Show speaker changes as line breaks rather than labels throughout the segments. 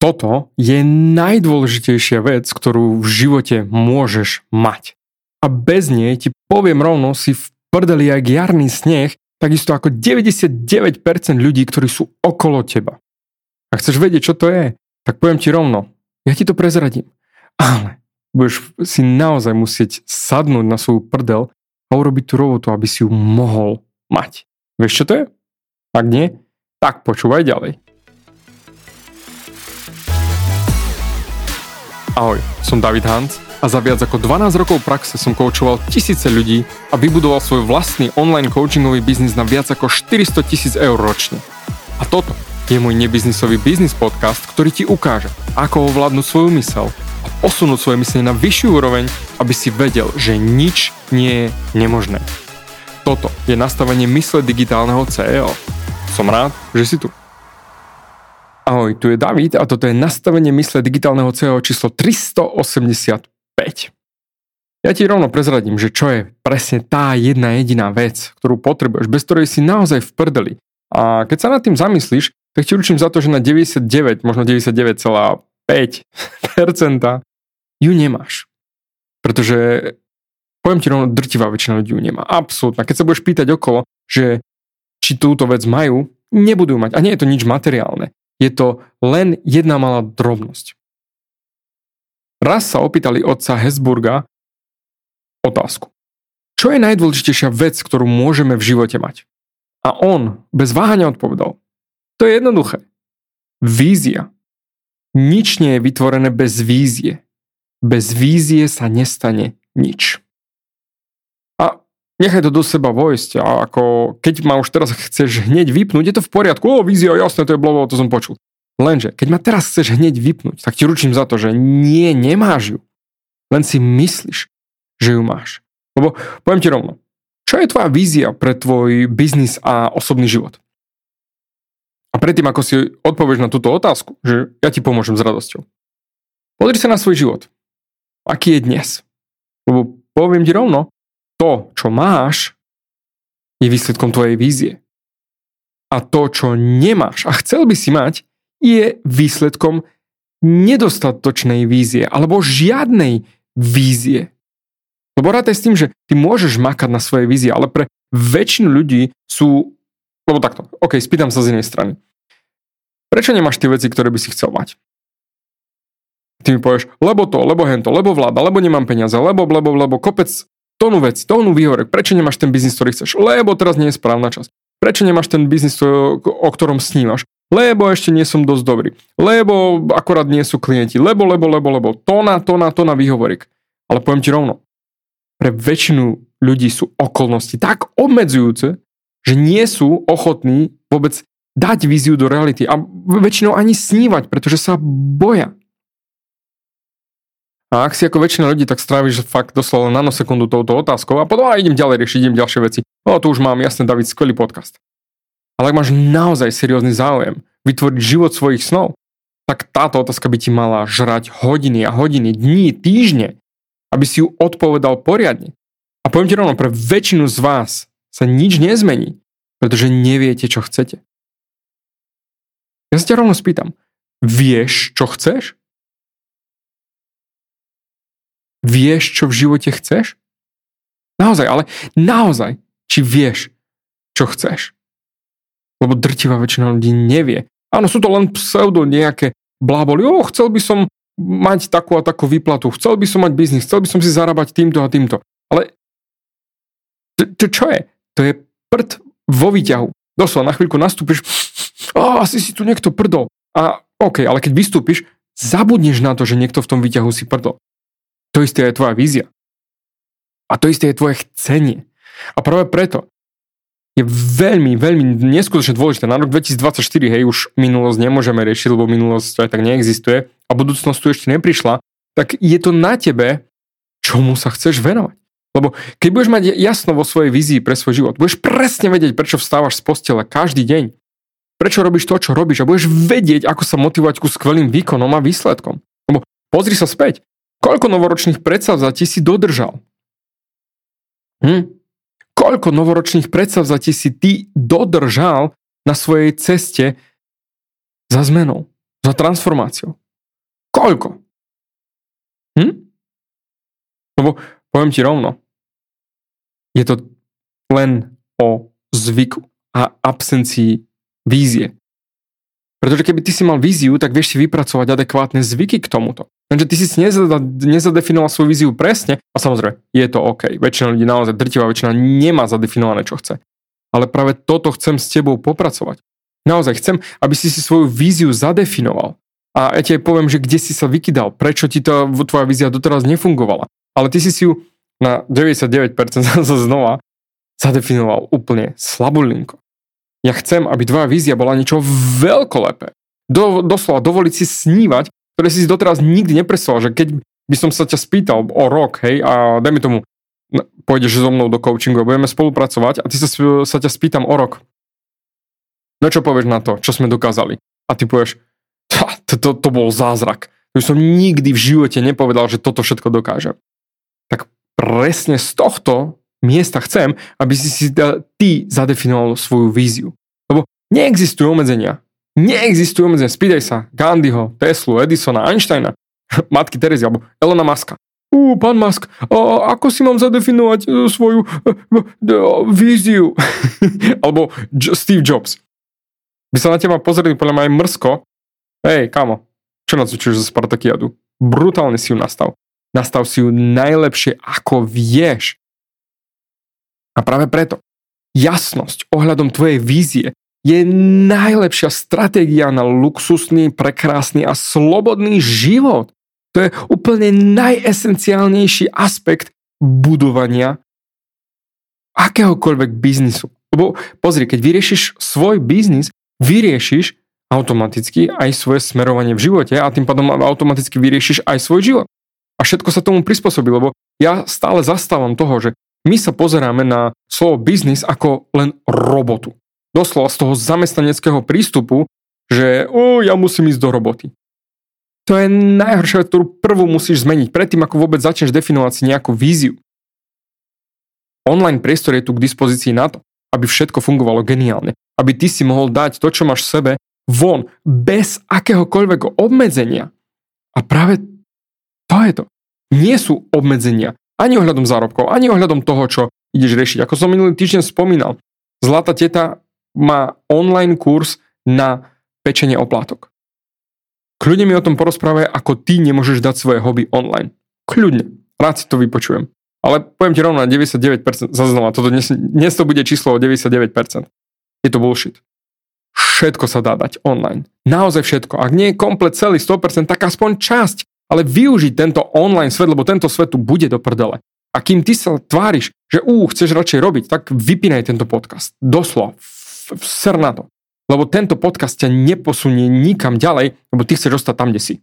Toto je najdôležitejšia vec, ktorú v živote môžeš mať. A bez nej ti poviem rovno, si v prdeli jak jarný sneh, takisto ako 99% ľudí, ktorí sú okolo teba. A chceš vedieť, čo to je, tak poviem ti rovno, ja ti to prezradím. Ale budeš si naozaj musieť sadnúť na svoju prdel a urobiť tú robotu, aby si ju mohol mať. Vieš, čo to je? Ak nie, tak počúvaj ďalej. Ahoj, som David Hans a za viac ako 12 rokov praxe som koučoval tisíce ľudí a vybudoval svoj vlastný online coachingový biznis na viac ako 400 tisíc eur ročne. A toto je môj nebiznisový biznis podcast, ktorý ti ukáže, ako ovládnuť svoju mysel a posunúť svoje myslenie na vyššiu úroveň, aby si vedel, že nič nie je nemožné. Toto je nastavenie mysle digitálneho CEO. Som rád, že si tu. Ahoj, tu je David a toto je nastavenie mysle digitálneho CEO číslo 385. Ja ti rovno prezradím, že čo je presne tá jedna jediná vec, ktorú potrebuješ, bez ktorej si naozaj v prdeli. A keď sa nad tým zamyslíš, tak ti určím za to, že na 99, možno 99,5% ju nemáš. Pretože poviem ti rovno, drtivá väčšina ľudí ju nemá. Absolútne. Keď sa budeš pýtať okolo, že či túto vec majú, nebudú mať. A nie je to nič materiálne. Je to len jedna malá drobnosť. Raz sa opýtali otca Hesburga otázku. Čo je najdôležitejšia vec, ktorú môžeme v živote mať? A on bez váhania odpovedal. To je jednoduché. Vízia. Nič nie je vytvorené bez vízie. Bez vízie sa nestane nič. Nechaj to do seba vojsť. A ako, keď ma už teraz chceš hneď vypnúť, je to v poriadku. O, vízia, jasné, to je blobo, to som počul. Lenže, keď ma teraz chceš hneď vypnúť, tak ti ručím za to, že nie, nemáš ju. Len si myslíš, že ju máš. Lebo poviem ti rovno, čo je tvoja vízia pre tvoj biznis a osobný život? A predtým, ako si odpovieš na túto otázku, že ja ti pomôžem s radosťou. Pozri sa na svoj život. Aký je dnes? Lebo poviem ti rovno, to, čo máš, je výsledkom tvojej vízie. A to, čo nemáš a chcel by si mať, je výsledkom nedostatočnej vízie alebo žiadnej vízie. Lebo rátaj s tým, že ty môžeš makať na svojej vízie, ale pre väčšinu ľudí sú... Lebo takto, ok, spýtam sa z inej strany. Prečo nemáš tie veci, ktoré by si chcel mať? Ty mi povieš, lebo to, lebo hento, lebo vláda, lebo nemám peniaze, lebo, lebo, lebo kopec tónu veci, tónu výhorek. Prečo nemáš ten biznis, ktorý chceš? Lebo teraz nie je správna čas. Prečo nemáš ten biznis, o ktorom snívaš? lebo ešte nie som dosť dobrý, lebo akorát nie sú klienti, lebo, lebo, lebo, lebo, tóna, tóna, tóna výhovorik. Ale poviem ti rovno, pre väčšinu ľudí sú okolnosti tak obmedzujúce, že nie sú ochotní vôbec dať víziu do reality a väčšinou ani snívať, pretože sa boja. A ak si ako väčšina ľudí tak stráviš fakt doslova nanosekundu touto otázkou a potom a idem ďalej riešiť, idem ďalšie veci. O, tu už mám jasne, David, skvelý podcast. Ale ak máš naozaj seriózny záujem vytvoriť život svojich snov, tak táto otázka by ti mala žrať hodiny a hodiny, dní, týždne, aby si ju odpovedal poriadne. A poviem ti rovno, pre väčšinu z vás sa nič nezmení, pretože neviete, čo chcete. Ja sa ťa rovno spýtam, vieš, čo chceš? Vieš, čo v živote chceš? Naozaj, ale naozaj, či vieš, čo chceš? Lebo drtivá väčšina ľudí nevie. Áno, sú to len pseudo nejaké bláboli. O, chcel by som mať takú a takú výplatu, chcel by som mať biznis, chcel by som si zarábať týmto a týmto. Ale to čo je? To je prd vo výťahu. Doslova na chvíľku nastúpiš, a asi si tu niekto prdol. A OK, ale keď vystúpiš, zabudneš na to, že niekto v tom výťahu si prdol. To isté je tvoja vízia. A to isté je tvoje chcenie. A práve preto je veľmi, veľmi neskutočne dôležité. Na rok 2024, hej, už minulosť nemôžeme riešiť, lebo minulosť aj tak neexistuje a budúcnosť tu ešte neprišla, tak je to na tebe, čomu sa chceš venovať. Lebo keď budeš mať jasno vo svojej vízii pre svoj život, budeš presne vedieť, prečo vstávaš z postele každý deň, prečo robíš to, čo robíš a budeš vedieť, ako sa motivovať ku skvelým výkonom a výsledkom. Lebo pozri sa späť, koľko novoročných predsavzatí si dodržal. Hm? koľko novoročných predsavzatí si ty dodržal na svojej ceste za zmenou. za transformáciou. Koľko? Hm? Lebo poviem ti rovno, je to len o zvyku a absencii vízie. Pretože keby ty si mal víziu, tak vieš si vypracovať adekvátne zvyky k tomuto. Lenže ty si nezadefinoval svoju víziu presne a samozrejme, je to OK. Väčšina ľudí, naozaj drtivá väčšina nemá zadefinované, čo chce. Ale práve toto chcem s tebou popracovať. Naozaj chcem, aby si si svoju víziu zadefinoval. A ja ti aj poviem, že kde si sa vykydal, prečo ti to, tvoja vízia doteraz nefungovala. Ale ty si si ju na 99% znova zadefinoval úplne slabulinko. Ja chcem, aby tvoja vízia bola niečo veľkolepé. Do, doslova dovoliť si snívať, ktoré si doteraz nikdy nepresoval, že keď by som sa ťa spýtal o rok, hej, a dajme tomu, no, pôjdeš so mnou do coachingu budeme spolupracovať a ty sa, sa ťa spýtam o rok. No čo povieš na to, čo sme dokázali? A ty povieš, to, to, to bol zázrak. Už som nikdy v živote nepovedal, že toto všetko dokážem. Tak presne z tohto miesta chcem, aby si si ty zadefinoval svoju víziu. Lebo neexistujú obmedzenia. Neexistujú obmedzenia. Spýtaj sa Gandhiho, Teslu, Edisona, Einsteina, matky Terezy alebo Elona Muska. Ú, pán Musk, a, ako si mám zadefinovať uh, svoju uh, uh, víziu? alebo Steve Jobs. By sa na teba pozreli podľa mňa aj mrsko. Hej, kamo, čo nacvičuješ zo Spartakiadu? Brutálne si ju nastav. Nastav si ju najlepšie, ako vieš. A práve preto jasnosť ohľadom tvojej vízie je najlepšia stratégia na luxusný, prekrásny a slobodný život. To je úplne najesenciálnejší aspekt budovania akéhokoľvek biznisu. Lebo pozri, keď vyriešiš svoj biznis, vyriešiš automaticky aj svoje smerovanie v živote a tým pádom automaticky vyriešiš aj svoj život. A všetko sa tomu prispôsobí, lebo ja stále zastávam toho, že my sa pozeráme na slovo biznis ako len robotu. Doslova z toho zamestnaneckého prístupu, že o, ja musím ísť do roboty. To je najhoršia vec, ktorú prvú musíš zmeniť, predtým ako vôbec začneš definovať si nejakú víziu. Online priestor je tu k dispozícii na to, aby všetko fungovalo geniálne. Aby ty si mohol dať to, čo máš v sebe, von, bez akéhokoľvek obmedzenia. A práve to je to. Nie sú obmedzenia. Ani ohľadom zárobkov, ani ohľadom toho, čo ideš riešiť. Ako som minulý týždeň spomínal, Zlatá teta má online kurz na pečenie oplátok. Kľudne mi o tom porozprávaj, ako ty nemôžeš dať svoje hobby online. Kľudne. Rád si to vypočujem. Ale poviem ti rovno na 99%, zaznova, toto dnes, dnes to bude číslo o 99%. Je to bullshit. Všetko sa dá dať online. Naozaj všetko. Ak nie je komplet celý 100%, tak aspoň časť ale využiť tento online svet, lebo tento svet tu bude do prdele. A kým ty sa tváriš, že ú, chceš radšej robiť, tak vypínaj tento podcast. Doslova, ser na to. Lebo tento podcast ťa neposunie nikam ďalej, lebo ty chceš ostať tam, kde si.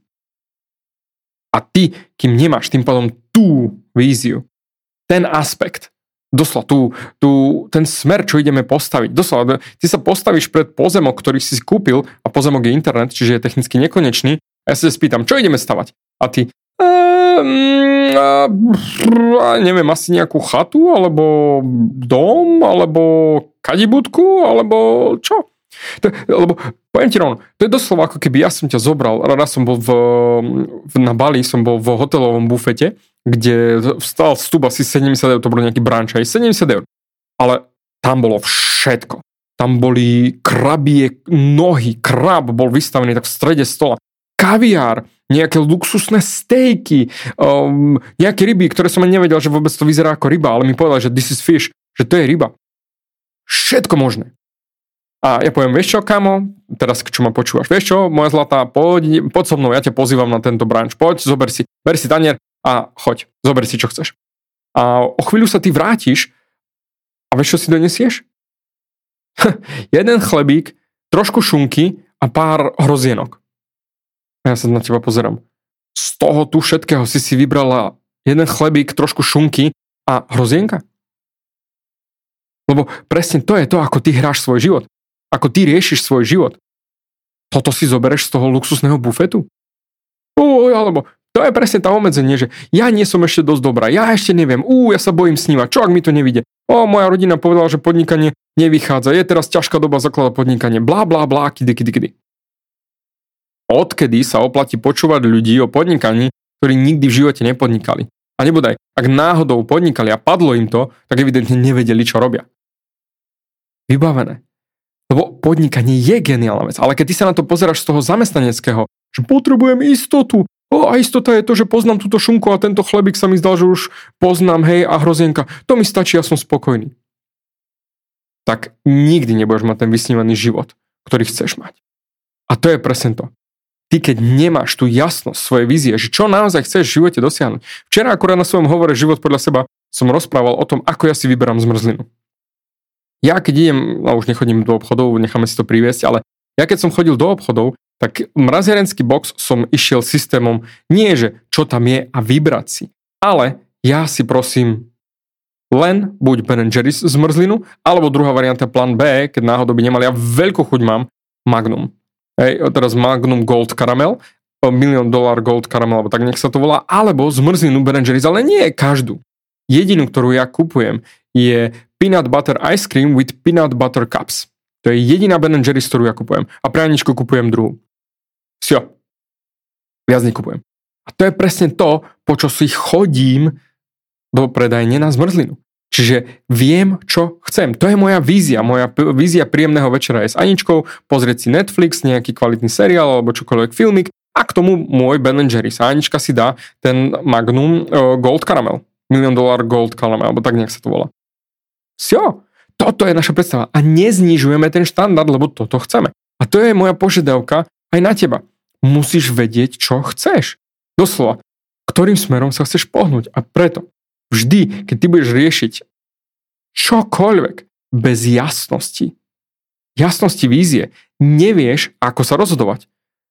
A ty, kým nemáš tým pádom tú víziu, ten aspekt, doslova tú, tú, ten smer, čo ideme postaviť. Doslova, ty sa postavíš pred pozemok, ktorý si kúpil a pozemok je internet, čiže je technicky nekonečný a ja sa spýtam, čo ideme stavať? A ty, ehm, a, neviem, asi nejakú chatu, alebo dom, alebo kadibudku, alebo čo? To, lebo poviem ti rovno, to je doslova ako keby ja som ťa zobral, raz som bol v, v, na Bali, som bol v hotelovom bufete, kde vstal vstup asi 70 eur, to bolo nejaký branč, aj 70 eur. Ale tam bolo všetko. Tam boli krabie nohy, krab bol vystavený tak v strede stola kaviár, nejaké luxusné stejky, um, nejaké ryby, ktoré som ani nevedel, že vôbec to vyzerá ako ryba, ale mi povedal, že this is fish, že to je ryba. Všetko možné. A ja poviem, vieš čo, kamo, teraz čo ma počúvaš, vieš čo, moja zlatá, poď, poď so mnou, ja ťa pozývam na tento branč, poď, zober si, ber si tanier a choď, zober si, čo chceš. A o chvíľu sa ty vrátiš a vieš, čo si donesieš? Jeden chlebík, trošku šunky a pár hrozienok. Ja sa na teba pozerám. Z toho tu všetkého si si vybrala jeden chlebík, trošku šunky a hrozienka? Lebo presne to je to, ako ty hráš svoj život. Ako ty riešiš svoj život. Toto si zobereš z toho luxusného bufetu? Uj, alebo to je presne tá obmedzenie, že ja nie som ešte dosť dobrá, ja ešte neviem, ú, ja sa bojím snívať, čo ak mi to nevíde? O, moja rodina povedala, že podnikanie nevychádza, je teraz ťažká doba zakladať podnikanie, blá, blá, blá, kidy, kidy, kidy. Odkedy sa oplatí počúvať ľudí o podnikaní, ktorí nikdy v živote nepodnikali. A nebodaj, ak náhodou podnikali a padlo im to, tak evidentne nevedeli, čo robia. Vybavené. Lebo podnikanie je geniálna vec, ale keď ty sa na to pozeráš z toho zamestnaneckého, že potrebujem istotu, o, a istota je to, že poznám túto šunku a tento chlebík sa mi zdal, že už poznám, hej, a hrozienka, to mi stačí, ja som spokojný. Tak nikdy nebudeš mať ten vysnívaný život, ktorý chceš mať. A to je presne to ty keď nemáš tú jasnosť svojej vízie, že čo naozaj chceš v živote dosiahnuť. Včera akurát na svojom hovore Život podľa seba som rozprával o tom, ako ja si vyberám zmrzlinu. Ja keď idem, no už nechodím do obchodov, necháme si to priviesť, ale ja keď som chodil do obchodov, tak mraziarenský box som išiel systémom nie, že čo tam je a vybrať si, ale ja si prosím len buď Ben Jerry's zmrzlinu, alebo druhá varianta plán B, keď náhodou by nemali, ja veľkú chuť mám, Magnum. Hej, teraz Magnum Gold Caramel, milión dolár Gold Caramel, alebo tak nech sa to volá, alebo zmrzlinu Ben Jerry's, ale nie každú. Jedinú, ktorú ja kupujem, je Peanut Butter Ice Cream with Peanut Butter Cups. To je jediná Ben Jerry's, ktorú ja kupujem. A pre Aničku kupujem druhú. Sio. Viac nekupujem. A to je presne to, po čo si chodím do predajne na zmrzlinu. Čiže viem, čo chcem. To je moja vízia. Moja p- vízia príjemného večera je s Aničkou, pozrieť si Netflix, nejaký kvalitný seriál alebo čokoľvek filmik a k tomu môj Ben Jerry's. Anička si dá ten Magnum uh, Gold Caramel. Milión dolár Gold Caramel, alebo tak nejak sa to volá. Sio, toto je naša predstava. A neznižujeme ten štandard, lebo toto chceme. A to je moja požiadavka aj na teba. Musíš vedieť, čo chceš. Doslova, ktorým smerom sa chceš pohnúť. A preto Vždy, keď ty budeš riešiť čokoľvek bez jasnosti, jasnosti vízie, nevieš, ako sa rozhodovať.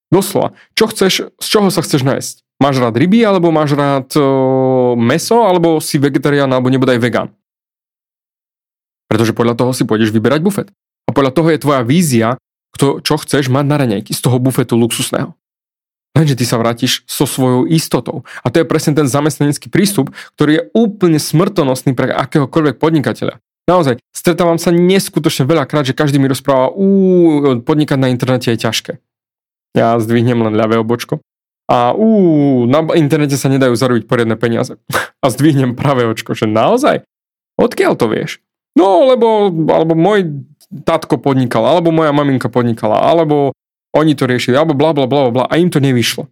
Doslova, čo chceš, z čoho sa chceš nájsť? Máš rád ryby, alebo máš rád o, meso, alebo si vegetarián, alebo nebodaj vegán. Pretože podľa toho si pôjdeš vyberať bufet. A podľa toho je tvoja vízia, kto, čo chceš mať na raňajky z toho bufetu luxusného. Lenže ty sa vrátiš so svojou istotou. A to je presne ten zamestnanecký prístup, ktorý je úplne smrtonosný pre akéhokoľvek podnikateľa. Naozaj, stretávam sa neskutočne veľakrát, že každý mi rozpráva, ú, podnikať na internete je ťažké. Ja zdvihnem len ľavé obočko. A ú, na internete sa nedajú zarobiť poriadne peniaze. A zdvihnem pravé očko, že naozaj? Odkiaľ to vieš? No, lebo, alebo môj tatko podnikal, alebo moja maminka podnikala, alebo oni to riešili, alebo bla bla bla bla a im to nevyšlo.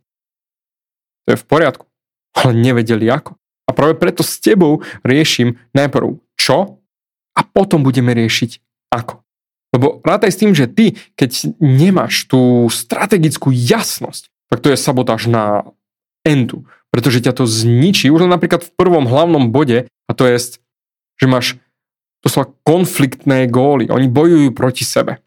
To je v poriadku. Ale nevedeli ako. A práve preto s tebou riešim najprv čo a potom budeme riešiť ako. Lebo rátaj s tým, že ty, keď nemáš tú strategickú jasnosť, tak to je sabotáž na endu. Pretože ťa to zničí už len napríklad v prvom hlavnom bode a to je, že máš sú konfliktné góly. Oni bojujú proti sebe.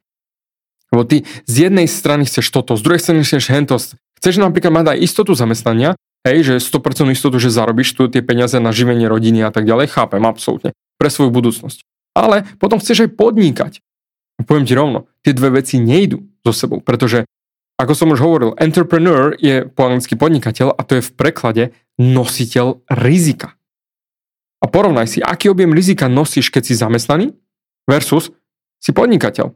Lebo ty z jednej strany chceš toto, z druhej strany chceš hento. Chceš napríklad mať aj istotu zamestnania, hej, že 100% istotu, že zarobíš tu tie peniaze na živenie rodiny a tak ďalej, chápem, absolútne, pre svoju budúcnosť. Ale potom chceš aj podnikať. Poviem ti rovno, tie dve veci nejdu so sebou, pretože ako som už hovoril, entrepreneur je po anglicky podnikateľ a to je v preklade nositeľ rizika. A porovnaj si, aký objem rizika nosíš, keď si zamestnaný versus si podnikateľ.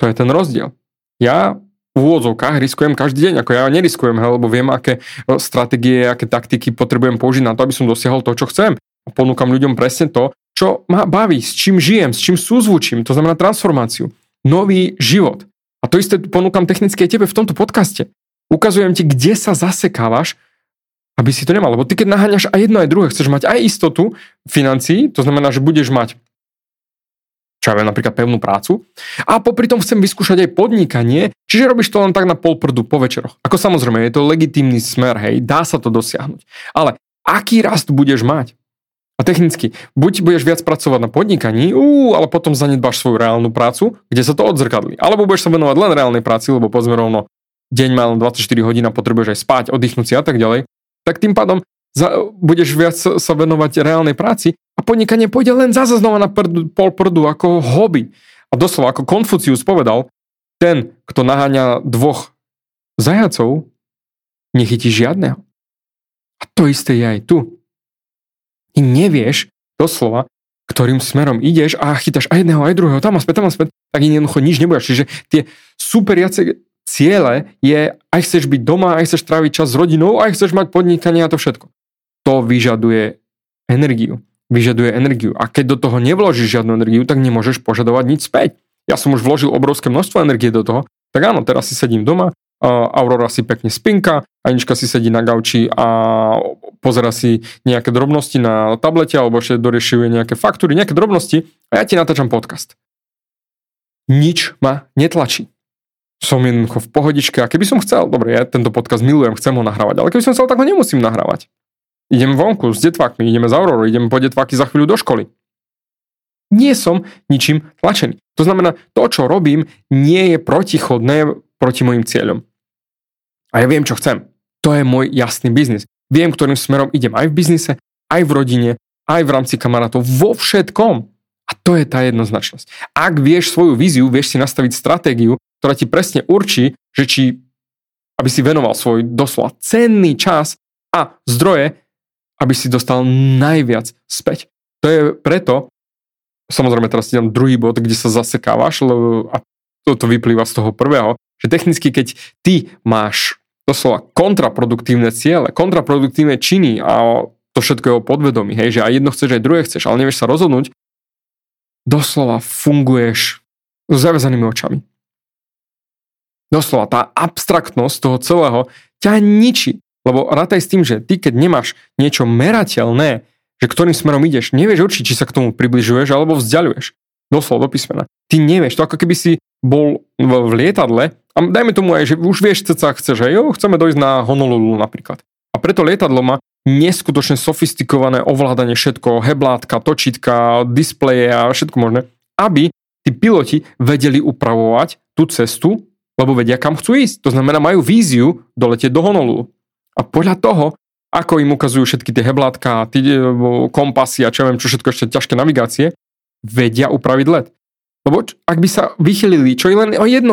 To je ten rozdiel. Ja v úvodzovkách riskujem každý deň, ako ja neriskujem, lebo viem, aké e, stratégie, aké taktiky potrebujem použiť na to, aby som dosiahol to, čo chcem. A ponúkam ľuďom presne to, čo ma baví, s čím žijem, s čím súzvučím, to znamená transformáciu, nový život. A to isté ponúkam technicky aj tebe v tomto podcaste. Ukazujem ti, kde sa zasekávaš, aby si to nemal. Lebo ty keď naháňaš aj jedno, aj druhé, chceš mať aj istotu financií, to znamená, že budeš mať čo ja viem, napríklad pevnú prácu. A popri tom chcem vyskúšať aj podnikanie, čiže robíš to len tak na pol prdu po večeroch. Ako samozrejme, je to legitímny smer, hej, dá sa to dosiahnuť. Ale aký rast budeš mať? A technicky, buď budeš viac pracovať na podnikaní, ú, ale potom zanedbáš svoju reálnu prácu, kde sa to odzrkadlí. Alebo budeš sa venovať len reálnej práci, lebo povedzme rovno, deň má len 24 hodín a potrebuješ aj spať, oddychnúť si a tak ďalej, tak tým pádom za, budeš viac sa venovať reálnej práci a podnikanie pôjde len zase znova na prdu, pol prdu ako hobby. A doslova, ako Konfucius povedal, ten, kto naháňa dvoch zajacov, nechytí žiadneho. A to isté je aj tu. Ty nevieš doslova, ktorým smerom ideš a chytáš aj jedného, aj druhého, tam a späť, tam a späť, tak jednoducho nič nebudeš. Čiže tie superiace ciele je, aj chceš byť doma, aj chceš tráviť čas s rodinou, aj chceš mať podnikanie a to všetko. To vyžaduje energiu. Vyžaduje energiu. A keď do toho nevložíš žiadnu energiu, tak nemôžeš požadovať nič späť. Ja som už vložil obrovské množstvo energie do toho, tak áno, teraz si sedím doma, Aurora si pekne spinka, Anička si sedí na gauči a pozera si nejaké drobnosti na tablete alebo ešte doriešuje nejaké faktúry, nejaké drobnosti a ja ti natáčam podcast. Nič ma netlačí. Som jednoducho v pohodičke a keby som chcel, dobre, ja tento podcast milujem, chcem ho nahrávať, ale keby som chcel, tak ho nemusím nahrávať. Idem vonku s detvakmi, ideme za Aurorou, ideme po detvaky za chvíľu do školy. Nie som ničím tlačený. To znamená, to, čo robím, nie je protichodné proti mojim cieľom. A ja viem, čo chcem. To je môj jasný biznis. Viem, ktorým smerom idem aj v biznise, aj v rodine, aj v rámci kamarátov, vo všetkom. A to je tá jednoznačnosť. Ak vieš svoju víziu, vieš si nastaviť stratégiu, ktorá ti presne určí, že či, aby si venoval svoj doslova cenný čas a zdroje, aby si dostal najviac späť. To je preto, samozrejme teraz ti dám druhý bod, kde sa zasekávaš, lebo, a toto vyplýva z toho prvého, že technicky, keď ty máš doslova kontraproduktívne ciele, kontraproduktívne činy a to všetko je o podvedomí, hej, že aj jedno chceš, aj druhé chceš, ale nevieš sa rozhodnúť, doslova funguješ s zavezanými očami. Doslova tá abstraktnosť toho celého ťa ničí. Lebo rátaj s tým, že ty keď nemáš niečo merateľné, že ktorým smerom ideš, nevieš určiť, či sa k tomu približuješ alebo vzdialuješ. Doslova do písmena. Ty nevieš, to ako keby si bol v lietadle a dajme tomu aj, že už vieš, ceca chceš, že jo, chceme dojsť na Honolulu napríklad. A preto lietadlo má neskutočne sofistikované ovládanie všetko, heblátka, točitka, displeje a všetko možné, aby tí piloti vedeli upravovať tú cestu, lebo vedia, kam chcú ísť. To znamená, majú víziu doletieť do Honolulu. A podľa toho, ako im ukazujú všetky tie heblátka, tie kompasy a čo viem, čo všetko ešte ťažké navigácie, vedia upraviť let. Lebo ak by sa vychylili čo je len o 1%,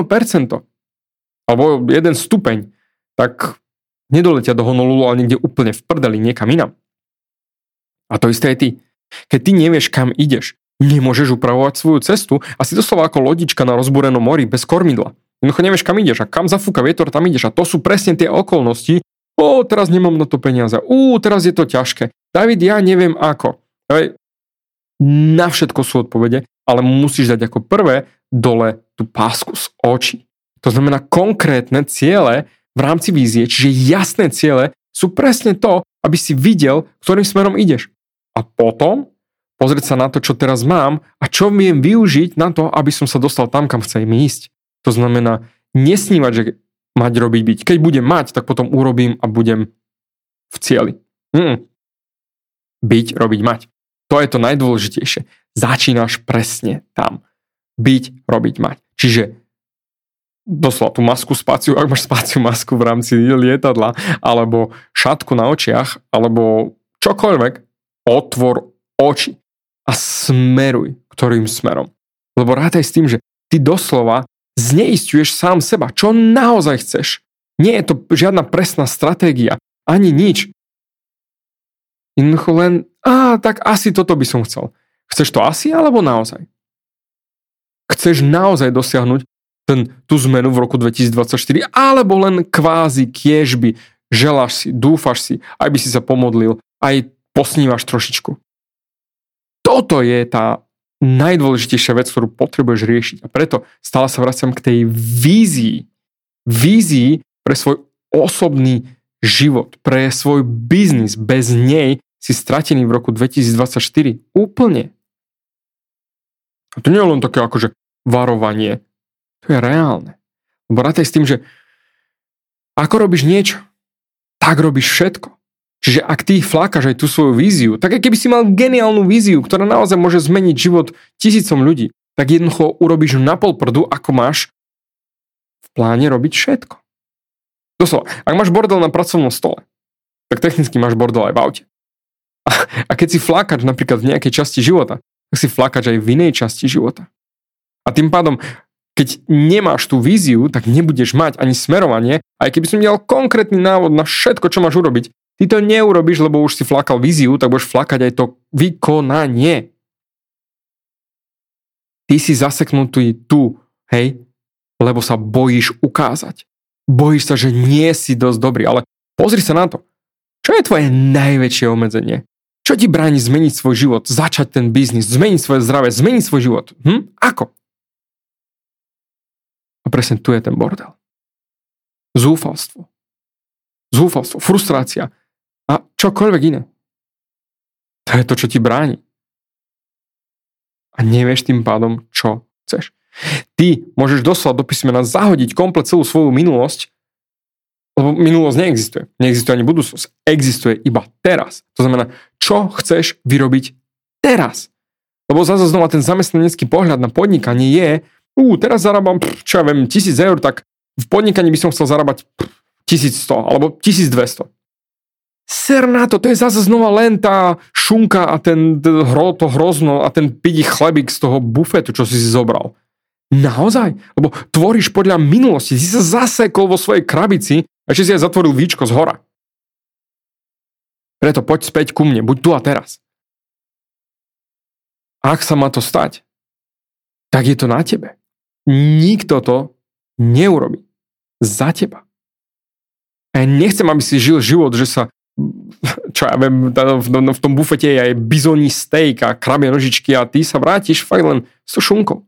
alebo jeden stupeň, tak nedoletia do Honolulu, ale niekde úplne v prdeli, niekam inam. A to isté je ty. Keď ty nevieš, kam ideš, nemôžeš upravovať svoju cestu a si doslova ako lodička na rozbúrenom mori bez kormidla. Jednoducho nevieš, kam ideš a kam zafúka vietor, tam ideš. A to sú presne tie okolnosti. O, teraz nemám na to peniaze. Ú, teraz je to ťažké. David, ja neviem ako. Na všetko sú odpovede, ale musíš dať ako prvé dole tú pásku z očí. To znamená konkrétne ciele v rámci vízie, čiže jasné ciele sú presne to, aby si videl, ktorým smerom ideš. A potom pozrieť sa na to, čo teraz mám a čo viem využiť na to, aby som sa dostal tam, kam chcem ísť. To znamená nesnívať, že mať, robiť, byť. Keď budem mať, tak potom urobím a budem v cieli. Mm. Byť, robiť, mať. To je to najdôležitejšie. Začínaš presne tam. Byť, robiť, mať. Čiže doslova tú masku spáciu, ak máš spáciu masku v rámci lietadla, alebo šatku na očiach, alebo čokoľvek, otvor oči a smeruj, ktorým smerom. Lebo rátaj s tým, že ty doslova zneistuješ sám seba, čo naozaj chceš. Nie je to žiadna presná stratégia, ani nič. Jednoducho len, a tak asi toto by som chcel. Chceš to asi alebo naozaj? Chceš naozaj dosiahnuť ten, tú zmenu v roku 2024, alebo len kvázi kiežby, želáš si, dúfaš si, aj by si sa pomodlil, aj posnívaš trošičku. Toto je tá najdôležitejšia vec, ktorú potrebuješ riešiť. A preto stále sa vraciam k tej vízii. Vízii pre svoj osobný život, pre svoj biznis. Bez nej si stratený v roku 2024. Úplne. A to nie je len také akože varovanie, to je reálne. Lebo s tým, že ako robíš niečo, tak robíš všetko. Čiže ak ty flákaš aj tú svoju víziu, tak aj keby si mal geniálnu víziu, ktorá naozaj môže zmeniť život tisícom ľudí, tak jednoducho urobíš na pol ako máš v pláne robiť všetko. Doslova, ak máš bordel na pracovnom stole, tak technicky máš bordel aj v aute. A, a keď si flákač napríklad v nejakej časti života, tak si flákač aj v inej časti života. A tým pádom keď nemáš tú víziu, tak nebudeš mať ani smerovanie. Aj keby som dal konkrétny návod na všetko, čo máš urobiť, ty to neurobiš, lebo už si flakal víziu, tak budeš flakať aj to vykonanie. Ty si zaseknutý tu, hej, lebo sa bojíš ukázať. Bojíš sa, že nie si dosť dobrý, ale pozri sa na to. Čo je tvoje najväčšie obmedzenie? Čo ti bráni zmeniť svoj život, začať ten biznis, zmeniť svoje zdravie, zmeniť svoj život? Hm? Ako? A presne tu je ten bordel. Zúfalstvo. Zúfalstvo, frustrácia a čokoľvek iné. To je to, čo ti bráni. A nevieš tým pádom, čo chceš. Ty môžeš doslova do písmena zahodiť komplet celú svoju minulosť, lebo minulosť neexistuje. Neexistuje ani budúcnosť. Existuje iba teraz. To znamená, čo chceš vyrobiť teraz. Lebo zase znova ten zamestnanecký pohľad na podnikanie je, ú, teraz zarábam, čo ja viem, tisíc eur, tak v podnikaní by som chcel zarábať 1100 alebo 1200. Ser na to, to je zase znova len tá šunka a ten hro, to hrozno a ten pidi chlebík z toho bufetu, čo si si zobral. Naozaj? Lebo tvoríš podľa minulosti. Si sa zasekol vo svojej krabici a ešte si aj zatvoril víčko z hora. Preto poď späť ku mne, buď tu a teraz. Ak sa má to stať, tak je to na tebe. Nikto to neurobi. Za teba. A ja nechcem, aby si žil život, že sa čo ja viem, v tom bufete je aj bizoní steak a krabie nožičky a ty sa vrátiš fakt len s to šunkou.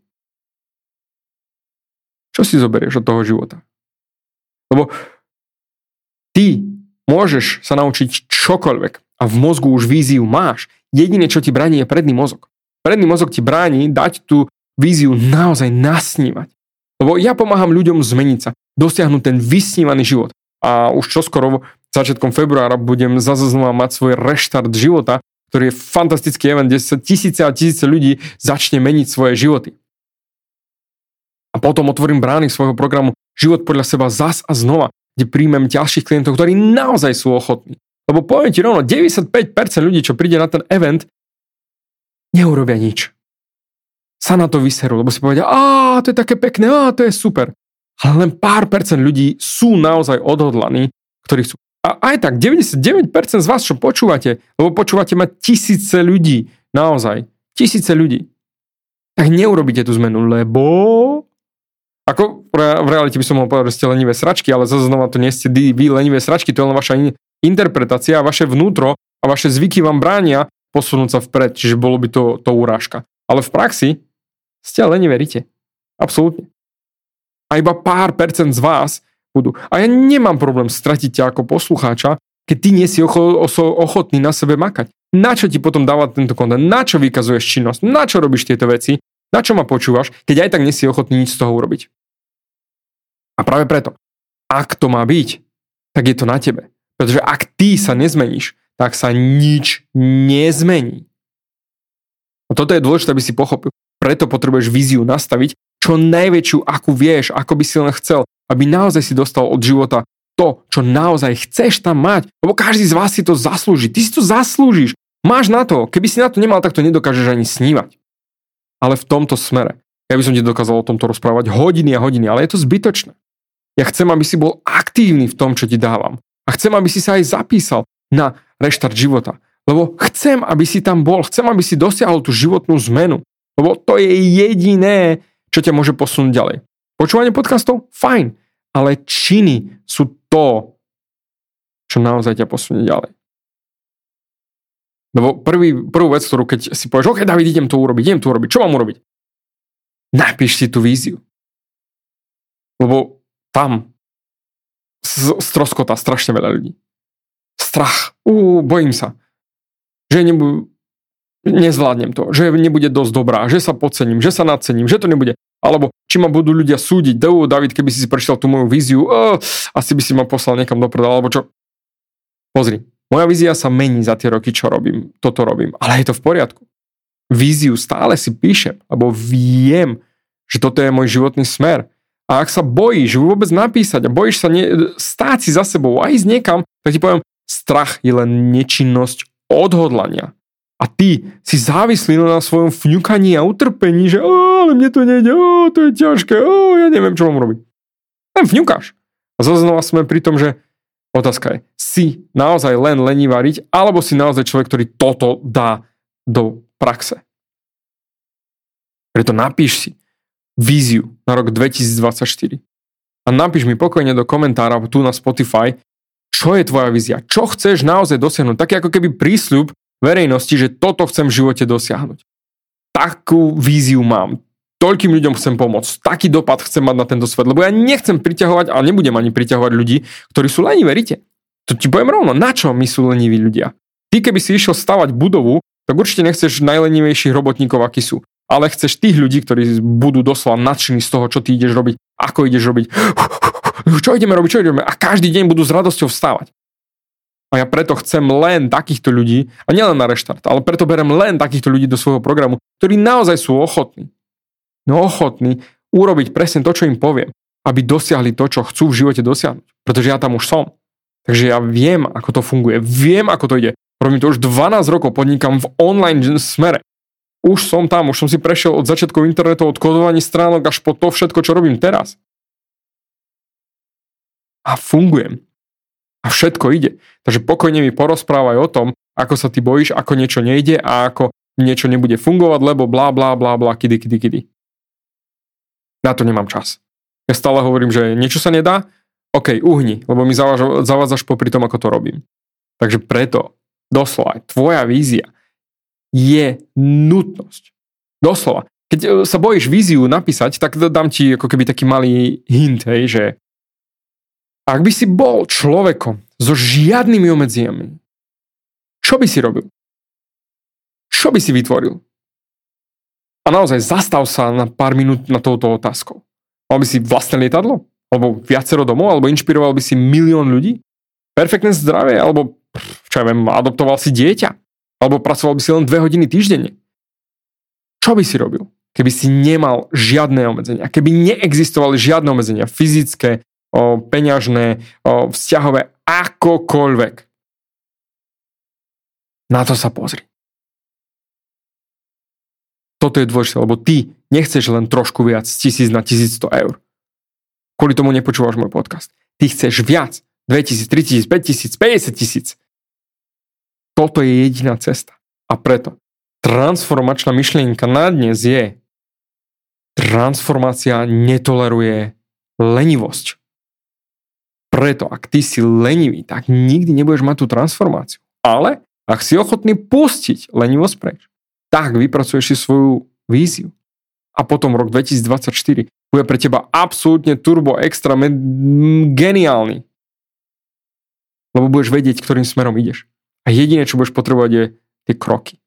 Čo si zoberieš od toho života? Lebo ty môžeš sa naučiť čokoľvek a v mozgu už víziu máš. Jediné, čo ti bráni, je predný mozog. Predný mozog ti bráni dať tú víziu naozaj nasnívať. Lebo ja pomáham ľuďom zmeniť sa, dosiahnuť ten vysnívaný život. A už čoskoro začiatkom februára budem zase znova mať svoj reštart života, ktorý je fantastický event, kde sa tisíce a tisíce ľudí začne meniť svoje životy a potom otvorím brány svojho programu Život podľa seba zas a znova, kde príjmem ďalších klientov, ktorí naozaj sú ochotní. Lebo poviem ti rovno, 95% ľudí, čo príde na ten event, neurobia nič. Sa na to vyserú, lebo si povedia, a to je také pekné, a to je super. Ale len pár percent ľudí sú naozaj odhodlaní, ktorí sú. A aj tak, 99% z vás, čo počúvate, lebo počúvate ma tisíce ľudí, naozaj, tisíce ľudí, tak neurobíte tú zmenu, lebo ako v realite by som mohol povedať, že ste lenivé sračky, ale zase znova to nie ste vy lenivé sračky, to je len vaša in- interpretácia vaše vnútro a vaše zvyky vám bránia posunúť sa vpred, čiže bolo by to, to urážka. Ale v praxi ste lenivé rite. Absolútne. A iba pár percent z vás budú. A ja nemám problém stratiť ťa ako poslucháča, keď ty nie si ochotný na sebe makať. Na čo ti potom dávať tento kontent? Na čo vykazuješ činnosť? Na čo robíš tieto veci? Na čo ma počúvaš, keď aj tak nie si ochotný nič z toho urobiť? A práve preto, ak to má byť, tak je to na tebe. Pretože ak ty sa nezmeníš, tak sa nič nezmení. A toto je dôležité, aby si pochopil. Preto potrebuješ víziu nastaviť čo najväčšiu, akú vieš, ako by si len chcel, aby naozaj si dostal od života to, čo naozaj chceš tam mať. Lebo každý z vás si to zaslúži. Ty si to zaslúžiš. Máš na to. Keby si na to nemal, tak to nedokážeš ani snívať. Ale v tomto smere. Ja by som ti dokázal o tomto rozprávať hodiny a hodiny, ale je to zbytočné. Ja chcem, aby si bol aktívny v tom, čo ti dávam. A chcem, aby si sa aj zapísal na reštart života. Lebo chcem, aby si tam bol. Chcem, aby si dosiahol tú životnú zmenu. Lebo to je jediné, čo ťa môže posunúť ďalej. Počúvanie podcastov? Fajn. Ale činy sú to, čo naozaj ťa posunie ďalej. Lebo prvý, prvú vec, ktorú keď si povieš, OK, David, idem to urobiť, idem to urobiť, čo mám urobiť? Napíš si tú víziu. Lebo tam stroskota strašne veľa ľudí. Strach. Ú, bojím sa. Že nebu- nezvládnem to. Že nebude dosť dobrá. Že sa podcením. Že sa nadcením. Že to nebude. Alebo či ma budú ľudia súdiť. Dou, David, keby si si prečítal tú moju víziu, uh, asi by si ma poslal niekam dopredu. Alebo čo. Pozri. Moja vízia sa mení za tie roky, čo robím. Toto robím. Ale je to v poriadku. Víziu stále si píšem. Lebo viem, že toto je môj životný smer a ak sa bojíš vôbec napísať a bojíš sa ne, stáť si za sebou a ísť niekam, tak ti poviem, strach je len nečinnosť odhodlania. A ty si závislý na svojom fňukaní a utrpení, že ale mne to nejde, o, to je ťažké, o, ja neviem, čo mám robiť. Len fňukáš. A zase znova sme pri tom, že otázka je, si naozaj len lení variť, alebo si naozaj človek, ktorý toto dá do praxe. Preto napíš si, víziu na rok 2024. A napíš mi pokojne do komentára tu na Spotify, čo je tvoja vízia, čo chceš naozaj dosiahnuť. Taký ako keby prísľub verejnosti, že toto chcem v živote dosiahnuť. Takú víziu mám. Toľkým ľuďom chcem pomôcť. Taký dopad chcem mať na tento svet. Lebo ja nechcem priťahovať a nebudem ani priťahovať ľudí, ktorí sú lení, veríte? To ti poviem rovno, na čo my sú leniví ľudia? Ty keby si išiel stavať budovu, tak určite nechceš najlenivejších robotníkov, akí sú. Ale chceš tých ľudí, ktorí budú doslova nadšení z toho, čo ty ideš robiť, ako ideš robiť, čo ideme robiť, čo ideme. A každý deň budú s radosťou vstávať. A ja preto chcem len takýchto ľudí, a nielen na reštart, ale preto berem len takýchto ľudí do svojho programu, ktorí naozaj sú ochotní. No ochotní urobiť presne to, čo im poviem, aby dosiahli to, čo chcú v živote dosiahnuť. Pretože ja tam už som. Takže ja viem, ako to funguje. Viem, ako to ide. Robím to už 12 rokov, podnikám v online smere. Už som tam, už som si prešiel od začiatkov internetu, od kodovaní stránok až po to všetko, čo robím teraz. A fungujem a všetko ide. Takže pokojne mi porozprávaj o tom, ako sa ty bojíš, ako niečo nejde a ako niečo nebude fungovať, lebo blá, blá, blá, blá, kidy, kidy, kidy. Na to nemám čas. Ja stále hovorím, že niečo sa nedá, OK, uhni, lebo mi zavádzaš popri tom, ako to robím. Takže preto, doslova, tvoja vízia je nutnosť. Doslova. Keď e, sa bojíš víziu napísať, tak dám ti ako keby taký malý hint, hej, že ak by si bol človekom so žiadnymi obmedzeniami, čo by si robil? Čo by si vytvoril? A naozaj zastav sa na pár minút na touto otázkou. Mal by si vlastné lietadlo? Alebo viacero domov? Alebo inšpiroval by si milión ľudí? Perfektné zdravie? Alebo, čo ja viem, adoptoval si dieťa? Alebo pracoval by si len dve hodiny týždenne? Čo by si robil? Keby si nemal žiadne obmedzenia. Keby neexistovali žiadne obmedzenia. Fyzické, o, peňažné, o, vzťahové, akokoľvek. Na to sa pozri. Toto je dôležité, lebo ty nechceš len trošku viac z tisíc na 1100 eur. Kvôli tomu nepočúvaš môj podcast. Ty chceš viac. 2000, 3000, 5000, 50 tisíc. Toto je jediná cesta. A preto transformačná myšlienka na dnes je transformácia netoleruje lenivosť preto, ak ty si lenivý, tak nikdy nebudeš mať tú transformáciu. Ale ak si ochotný pustiť lenivosť preč, tak vypracuješ si svoju víziu. A potom rok 2024 bude pre teba absolútne turbo extra geniálny. Lebo budeš vedieť, ktorým smerom ideš. A jediné, čo budeš potrebovať, je tie kroky.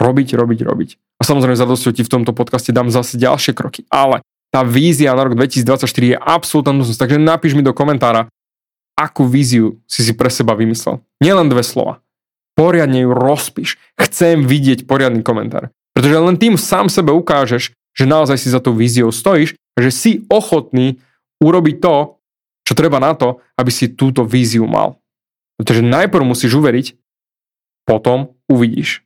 Robiť, robiť, robiť. A samozrejme za ti v tomto podcaste dám zase ďalšie kroky. Ale tá vízia na rok 2024 je absolútna nutnosť. Takže napíš mi do komentára, akú víziu si si pre seba vymyslel. Nielen dve slova. Poriadne ju rozpíš. Chcem vidieť poriadny komentár. Pretože len tým sám sebe ukážeš, že naozaj si za tou víziou stojíš že si ochotný urobiť to, čo treba na to, aby si túto víziu mal. Pretože najprv musíš uveriť, potom uvidíš.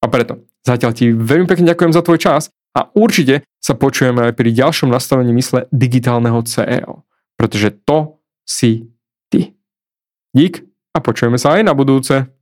A preto zatiaľ ti veľmi pekne ďakujem za tvoj čas a určite sa počujeme aj pri ďalšom nastavení mysle digitálneho CEO. Pretože to si Dík a počujeme sa aj na budúce.